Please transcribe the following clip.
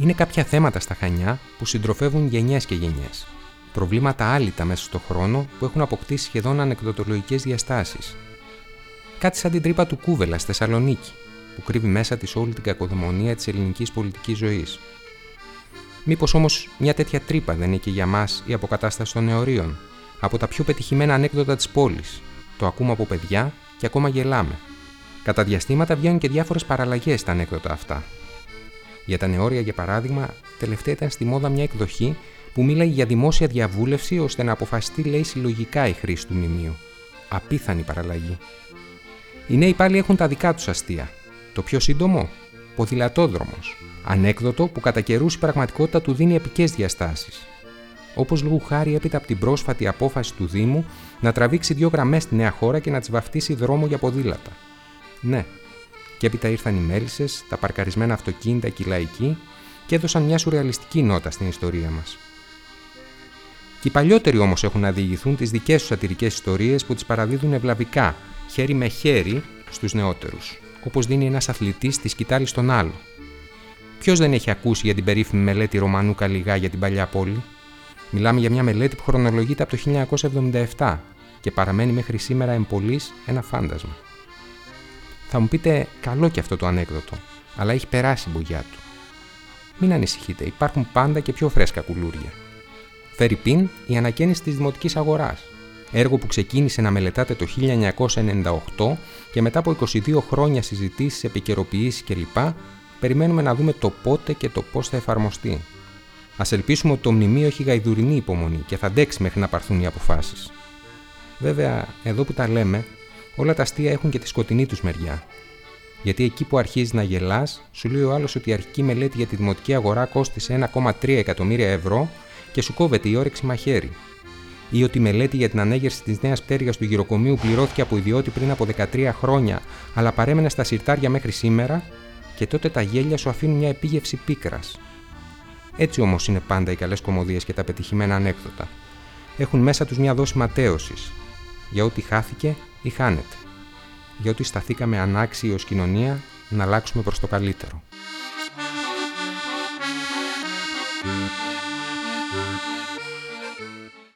Είναι κάποια θέματα στα Χανιά που συντροφεύουν γενιές και γενιές. Προβλήματα άλυτα μέσα στον χρόνο που έχουν αποκτήσει σχεδόν ανεκδοτολογικές διαστάσεις. Κάτι σαν την τρύπα του Κούβελα στη Θεσσαλονίκη, που κρύβει μέσα της όλη την κακοδαιμονία της ελληνικής πολιτικής ζωής. Μήπως όμως μια τέτοια τρύπα δεν είναι και για μας η αποκατάσταση των νεωρίων, από τα πιο πετυχημένα ανέκδοτα της πόλης. Το ακούμε από παιδιά και ακόμα γελάμε. Κατά διαστήματα βγαίνουν και διάφορες παραλλαγές στα ανέκδοτα αυτά, για τα νεόρια, για παράδειγμα, τελευταία ήταν στη μόδα μια εκδοχή που μίλαγε για δημόσια διαβούλευση ώστε να αποφασιστεί, λέει, συλλογικά η χρήση του μνημείου. Απίθανη παραλλαγή. Οι νέοι πάλι έχουν τα δικά τους αστεία. Το πιο σύντομο, ποδηλατόδρομος. Ανέκδοτο που κατά καιρούς η πραγματικότητα του δίνει επικές διαστάσεις. Όπως λόγου χάρη έπειτα από την πρόσφατη απόφαση του Δήμου να τραβήξει δύο γραμμές στη νέα χώρα και να τις βαφτίσει δρόμο για ποδήλατα. Ναι, και έπειτα ήρθαν οι μέλισσες, τα παρκαρισμένα αυτοκίνητα και οι λαϊκοί και έδωσαν μια σουρεαλιστική νότα στην ιστορία μας. Και οι παλιότεροι όμως έχουν να διηγηθούν τις δικές τους σατυρικές ιστορίες που τις παραδίδουν ευλαβικά, χέρι με χέρι, στους νεότερους, όπως δίνει ένας αθλητής τη σκητάλη στον άλλο. Ποιος δεν έχει ακούσει για την περίφημη μελέτη Ρωμανού Καλιγά για την παλιά πόλη; Μιλάμε για μια μελέτη που χρονολογείται από το 1977 και παραμένει μέχρι σήμερα εμπολής ένα φάντασμα. Θα μου πείτε, καλό και αυτό το ανέκδοτο, αλλά έχει περάσει η μπογιά του. Μην ανησυχείτε, υπάρχουν πάντα και πιο φρέσκα κουλούρια. Φέρει πίν η ανακαίνιση της δημοτικής αγοράς. Έργο που ξεκίνησε να μελετάτε το 1998 και μετά από 22 χρόνια συζητήσεις, επικαιροποιήσεις κλπ. Περιμένουμε να δούμε το πότε και το πώς θα εφαρμοστεί. Α ελπίσουμε ότι το μνημείο έχει γαϊδουρινή υπομονή και θα αντέξει μέχρι να πάρθουν οι αποφάσεις. Βέβαια, εδώ που τα λέμε, όλα τα αστεία έχουν και τη σκοτεινή τους μεριά. Γιατί εκεί που αρχίζεις να γελάς, σου λέει ο άλλος ότι η αρχική μελέτη για τη δημοτική αγορά κόστησε 1,3 εκατομμύρια ευρώ και σου κόβεται η όρεξη μαχαίρι. Ή ότι η μελέτη για την ανέγερση της νέας πτέρυγας του γυροκομείου πληρώθηκε από ιδιώτη πριν από 13 χρόνια, αλλά παρέμενε στα συρτάρια μέχρι σήμερα, και τότε τα γέλια σου αφήνουν μια επίγευση πίκρας. Έτσι όμως είναι πάντα οι καλές κομμωδίες και τα πετυχημένα ανέκδοτα. Έχουν μέσα τους μια δόση ματέωσης. Για ό,τι χάθηκε ή χάνεται. Για ό,τι σταθήκαμε ανάξιοι ως κοινωνία να αλλάξουμε προς το καλύτερο.